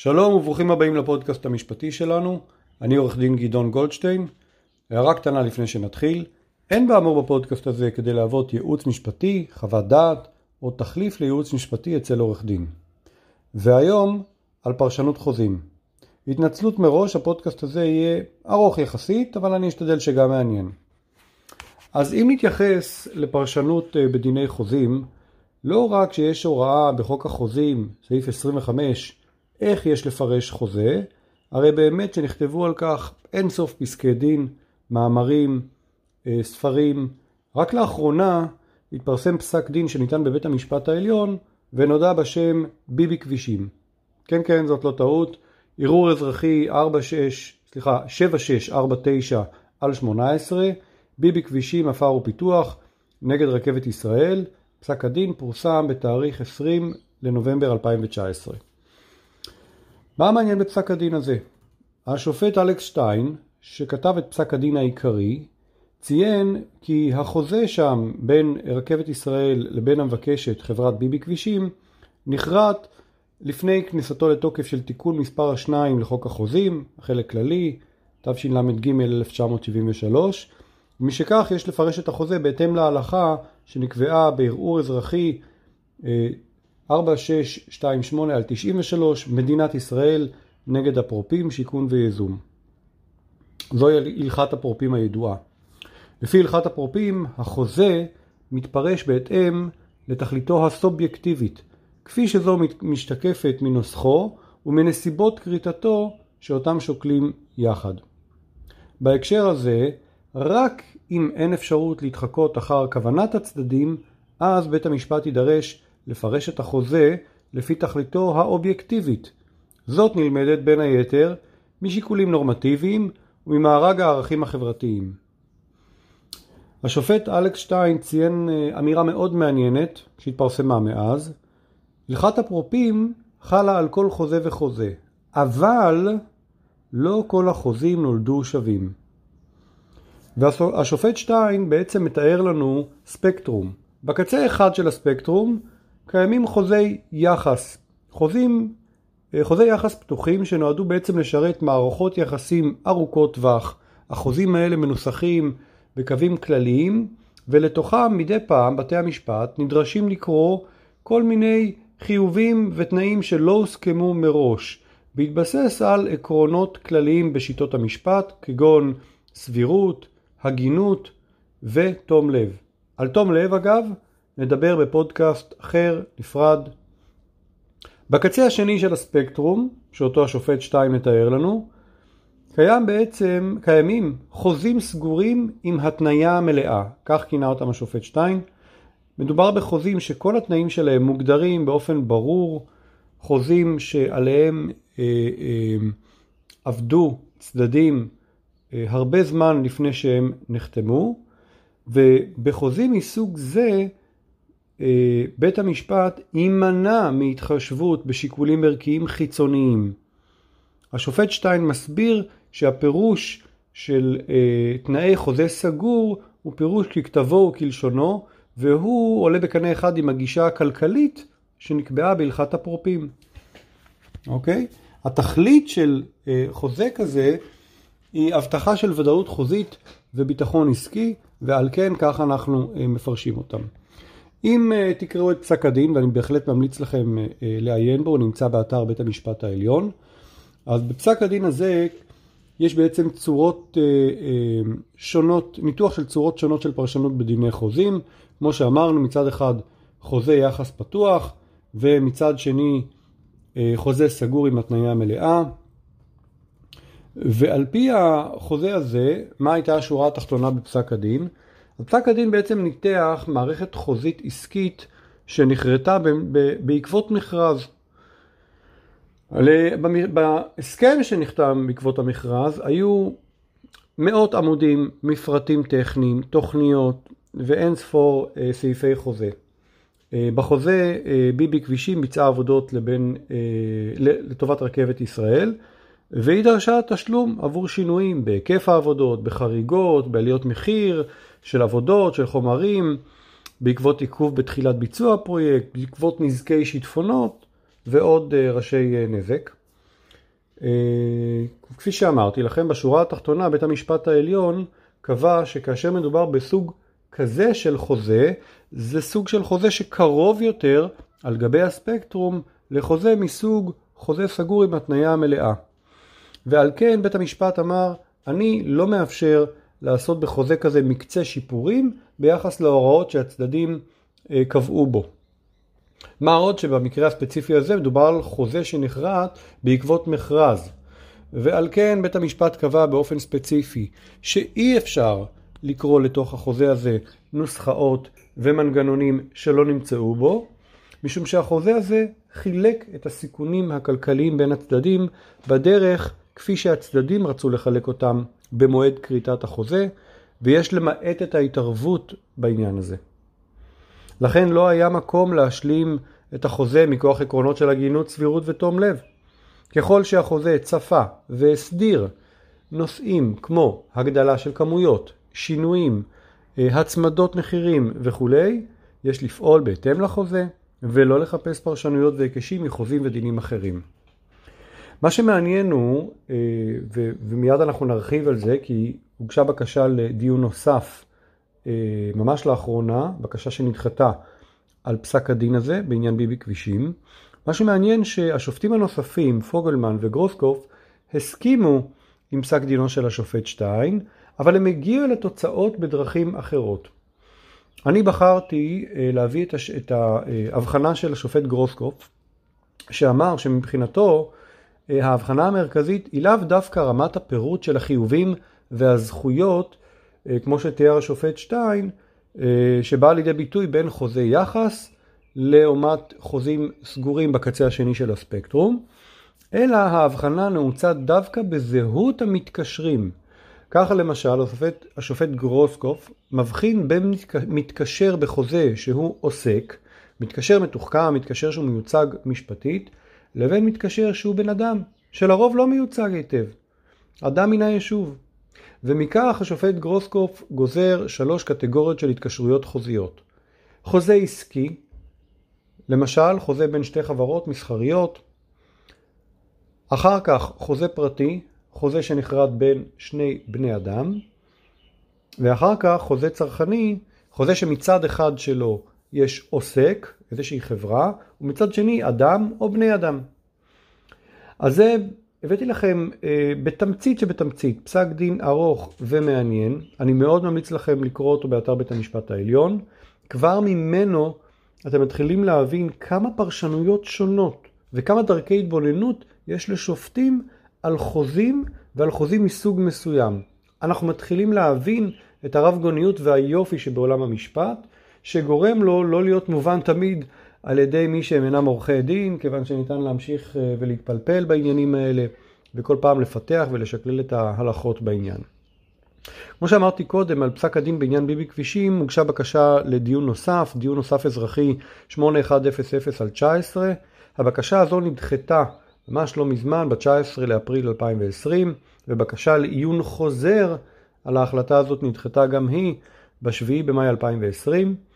שלום וברוכים הבאים לפודקאסט המשפטי שלנו, אני עורך דין גדעון גולדשטיין. הערה קטנה לפני שנתחיל, אין באמור בפודקאסט הזה כדי להוות ייעוץ משפטי, חוות דעת או תחליף לייעוץ משפטי אצל עורך דין. והיום על פרשנות חוזים. התנצלות מראש, הפודקאסט הזה יהיה ארוך יחסית, אבל אני אשתדל שגם מעניין. אז אם נתייחס לפרשנות אה, בדיני חוזים, לא רק שיש הוראה בחוק החוזים, סעיף 25, איך יש לפרש חוזה, הרי באמת שנכתבו על כך אין סוף פסקי דין, מאמרים, אה, ספרים. רק לאחרונה התפרסם פסק דין שניתן בבית המשפט העליון ונודע בשם ביבי כבישים. כן כן זאת לא טעות, ערעור אזרחי 46, סליחה 7649 על 18, ביבי כבישים עפר ופיתוח נגד רכבת ישראל, פסק הדין פורסם בתאריך 20 לנובמבר 2019. מה מעניין בפסק הדין הזה? השופט אלכס שטיין, שכתב את פסק הדין העיקרי, ציין כי החוזה שם בין רכבת ישראל לבין המבקשת חברת ביבי כבישים נכרת לפני כניסתו לתוקף של תיקון מספר 2 לחוק החוזים, החלק כללי, תשל"ג 1973, ומשכך יש לפרש את החוזה בהתאם להלכה שנקבעה בערעור אזרחי אה, 4628 על 93, מדינת ישראל נגד הפרופים, שיכון וייזום. זוהי הלכת הפרופים הידועה. לפי הלכת הפרופים, החוזה מתפרש בהתאם לתכליתו הסובייקטיבית, כפי שזו משתקפת מנוסחו ומנסיבות כריתתו שאותם שוקלים יחד. בהקשר הזה, רק אם אין אפשרות להתחקות אחר כוונת הצדדים, אז בית המשפט יידרש לפרש את החוזה לפי תכליתו האובייקטיבית. זאת נלמדת בין היתר משיקולים נורמטיביים וממארג הערכים החברתיים. השופט אלכס שטיין ציין אה, אמירה מאוד מעניינת שהתפרסמה מאז. הלכת הפרופים חלה על כל חוזה וחוזה, אבל לא כל החוזים נולדו שווים. והשופט שטיין בעצם מתאר לנו ספקטרום. בקצה אחד של הספקטרום קיימים חוזי יחס, חוזים, אה, חוזי יחס פתוחים שנועדו בעצם לשרת מערכות יחסים ארוכות טווח. החוזים האלה מנוסחים בקווים כלליים ולתוכם מדי פעם בתי המשפט נדרשים לקרוא כל מיני חיובים ותנאים שלא הוסכמו מראש בהתבסס על עקרונות כלליים בשיטות המשפט כגון סבירות, הגינות ותום לב. על תום לב אגב נדבר בפודקאסט אחר, נפרד. בקצה השני של הספקטרום, שאותו השופט שטיין מתאר לנו, קיים בעצם, קיימים חוזים סגורים עם התניה מלאה, כך כינה אותם השופט שטיין. מדובר בחוזים שכל התנאים שלהם מוגדרים באופן ברור, חוזים שעליהם אה, אה, עבדו צדדים אה, הרבה זמן לפני שהם נחתמו, ובחוזים מסוג זה בית המשפט יימנע מהתחשבות בשיקולים ערכיים חיצוניים. השופט שטיין מסביר שהפירוש של אה, תנאי חוזה סגור הוא פירוש ככתבו וכלשונו והוא עולה בקנה אחד עם הגישה הכלכלית שנקבעה בהלכת הפרופים. אוקיי? התכלית של אה, חוזה כזה היא הבטחה של ודאות חוזית וביטחון עסקי ועל כן כך אנחנו אה, מפרשים אותם. אם uh, תקראו את פסק הדין, ואני בהחלט ממליץ לכם uh, לעיין בו, הוא נמצא באתר בית המשפט העליון, אז בפסק הדין הזה יש בעצם צורות שונות, ניתוח של צורות שונות של פרשנות בדיני חוזים, כמו שאמרנו מצד אחד חוזה יחס פתוח, ומצד שני חוזה סגור עם התניה מלאה. ועל פי החוזה הזה, מה הייתה השורה התחתונה בפסק הדין? פסק הדין בעצם ניתח מערכת חוזית עסקית שנכרתה בעקבות מכרז. בהסכם שנחתם בעקבות המכרז היו מאות עמודים, מפרטים טכניים, תוכניות ואין ספור אה, סעיפי חוזה. אה, בחוזה אה, ביבי כבישים ביצעה עבודות לבין, לטובת רכבת ישראל והיא דרשה תשלום עבור שינויים בהיקף העבודות, בחריגות, בעליות מחיר, של עבודות, של חומרים, בעקבות עיכוב בתחילת ביצוע הפרויקט, בעקבות נזקי שיטפונות ועוד אה, ראשי אה, נזק. כפי שאמרתי לכם, בשורה התחתונה בית המשפט העליון קבע שכאשר מדובר בסוג כזה של חוזה, זה סוג של חוזה שקרוב יותר על גבי הספקטרום לחוזה מסוג חוזה סגור עם התניה המלאה. ועל כן בית המשפט אמר, אני לא מאפשר לעשות בחוזה כזה מקצה שיפורים ביחס להוראות שהצדדים אה, קבעו בו. מה עוד שבמקרה הספציפי הזה מדובר על חוזה שנחרט בעקבות מכרז. ועל כן בית המשפט קבע באופן ספציפי שאי אפשר לקרוא לתוך החוזה הזה נוסחאות ומנגנונים שלא נמצאו בו, משום שהחוזה הזה חילק את הסיכונים הכלכליים בין הצדדים בדרך כפי שהצדדים רצו לחלק אותם במועד כריתת החוזה, ויש למעט את ההתערבות בעניין הזה. לכן לא היה מקום להשלים את החוזה מכוח עקרונות של הגינות, סבירות ותום לב. ככל שהחוזה צפה והסדיר נושאים כמו הגדלה של כמויות, שינויים, אה, הצמדות מחירים וכולי, יש לפעול בהתאם לחוזה ולא לחפש פרשנויות והיקשים מחוזים ודינים אחרים. מה שמעניין הוא, אה, ומיד אנחנו נרחיב על זה, כי הוגשה בקשה לדיון נוסף אה, ממש לאחרונה, בקשה שנדחתה על פסק הדין הזה בעניין ביבי כבישים. מה שמעניין שהשופטים הנוספים, פוגלמן וגרוסקוף, הסכימו עם פסק דינו של השופט שטיין, אבל הם הגיעו לתוצאות בדרכים אחרות. אני בחרתי אה, להביא את ההבחנה של השופט גרוסקוף, שאמר שמבחינתו ההבחנה המרכזית היא לאו דווקא רמת הפירוט של החיובים והזכויות, אה, כמו שתיאר השופט שטיין, שבאה לידי ביטוי בין חוזי יחס לעומת חוזים סגורים בקצה השני של הספקטרום, אלא ההבחנה נעוצה דווקא בזהות המתקשרים. ככה למשל השופט, השופט גרוסקוף מבחין בין מתקשר בחוזה שהוא עוסק, מתקשר מתוחכם, מתקשר שהוא מיוצג משפטית, לבין מתקשר שהוא בן אדם, שלרוב לא מיוצג היטב. אדם מן היישוב. ומכך השופט גרוסקוף גוזר שלוש קטגוריות של התקשרויות חוזיות. חוזה עסקי, למשל חוזה בין שתי חברות מסחריות, אחר כך חוזה פרטי, חוזה שנכרת בין שני בני אדם, ואחר כך חוזה צרכני, חוזה שמצד אחד שלו יש עוסק, איזושהי חברה, ומצד שני אדם או בני אדם. אז זה הבאתי לכם אה, בתמצית שבתמצית פסק דין ארוך ומעניין, אני מאוד ממליץ לכם לקרוא אותו באתר בית המשפט העליון, כבר ממנו אתם מתחילים להבין כמה פרשנויות שונות וכמה דרכי התבוננות יש לשופטים על חוזים ועל חוזים מסוג מסוים. אנחנו מתחילים להבין את הרב גוניות והיופי שבעולם המשפט, שגורם לו לא להיות מובן תמיד על ידי מי שהם אינם עורכי דין, כיוון שניתן להמשיך אה, ולהתפלפל בעניינים האלה, וכל פעם לפתח ולשקלל את ההלכות בעניין. כמו שאמרתי קודם, על פסק הדין בעניין ביבי כבישים הוגשה בקשה לדיון נוסף, דיון נוסף אזרחי 8100 על 19. הבקשה הזו נדחתה ממש לא מזמן, ב-19 לאפריל 2020, ובקשה לעיון חוזר על ההחלטה הזאת נדחתה גם היא ב-7 במאי 2020.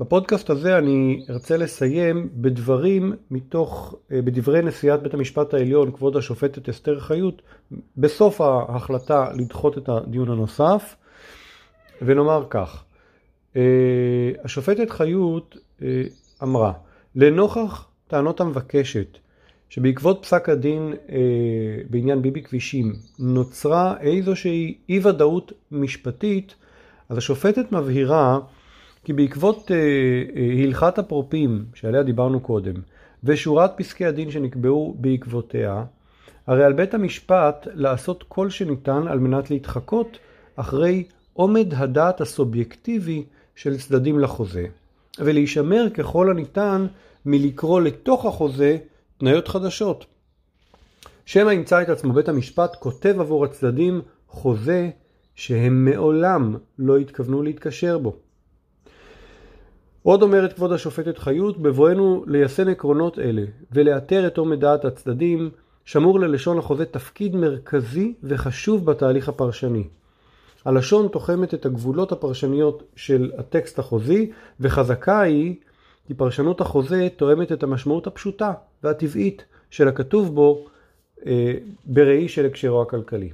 בפודקאסט הזה אני ארצה לסיים בדברים מתוך, אה, בדברי נשיאת בית המשפט העליון, כבוד השופטת אסתר חיות, בסוף ההחלטה לדחות את הדיון הנוסף, ונאמר כך, אה, השופטת חיות אה, אמרה, לנוכח טענות המבקשת שבעקבות פסק הדין אה, בעניין ביבי כבישים נוצרה איזושהי אי ודאות משפטית, אז השופטת מבהירה כי בעקבות אה, אה, הלכת אפרופים שעליה דיברנו קודם ושורת פסקי הדין שנקבעו בעקבותיה, הרי על בית המשפט לעשות כל שניתן על מנת להתחקות אחרי עומד הדעת הסובייקטיבי של צדדים לחוזה, ולהישמר ככל הניתן מלקרוא לתוך החוזה תניות חדשות. שמא ימצא את עצמו בית המשפט כותב עבור הצדדים חוזה שהם מעולם לא התכוונו להתקשר בו. עוד אומרת כבוד השופטת חיות, בבואנו ליישם עקרונות אלה ולאתר את עומד דעת הצדדים, שמור ללשון החוזה תפקיד מרכזי וחשוב בתהליך הפרשני. הלשון תוחמת את הגבולות הפרשניות של הטקסט החוזי, וחזקה היא כי פרשנות החוזה תואמת את המשמעות הפשוטה והטבעית של הכתוב בו אה, בראי של הקשרו הכלכלי.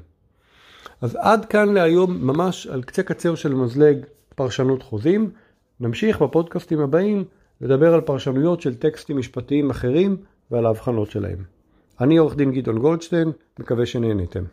אז עד כאן להיום ממש על קצה קצהו של מזלג פרשנות חוזים. נמשיך בפודקאסטים הבאים לדבר על פרשנויות של טקסטים משפטיים אחרים ועל ההבחנות שלהם. אני עורך דין גדעון גולדשטיין, מקווה שנהניתם.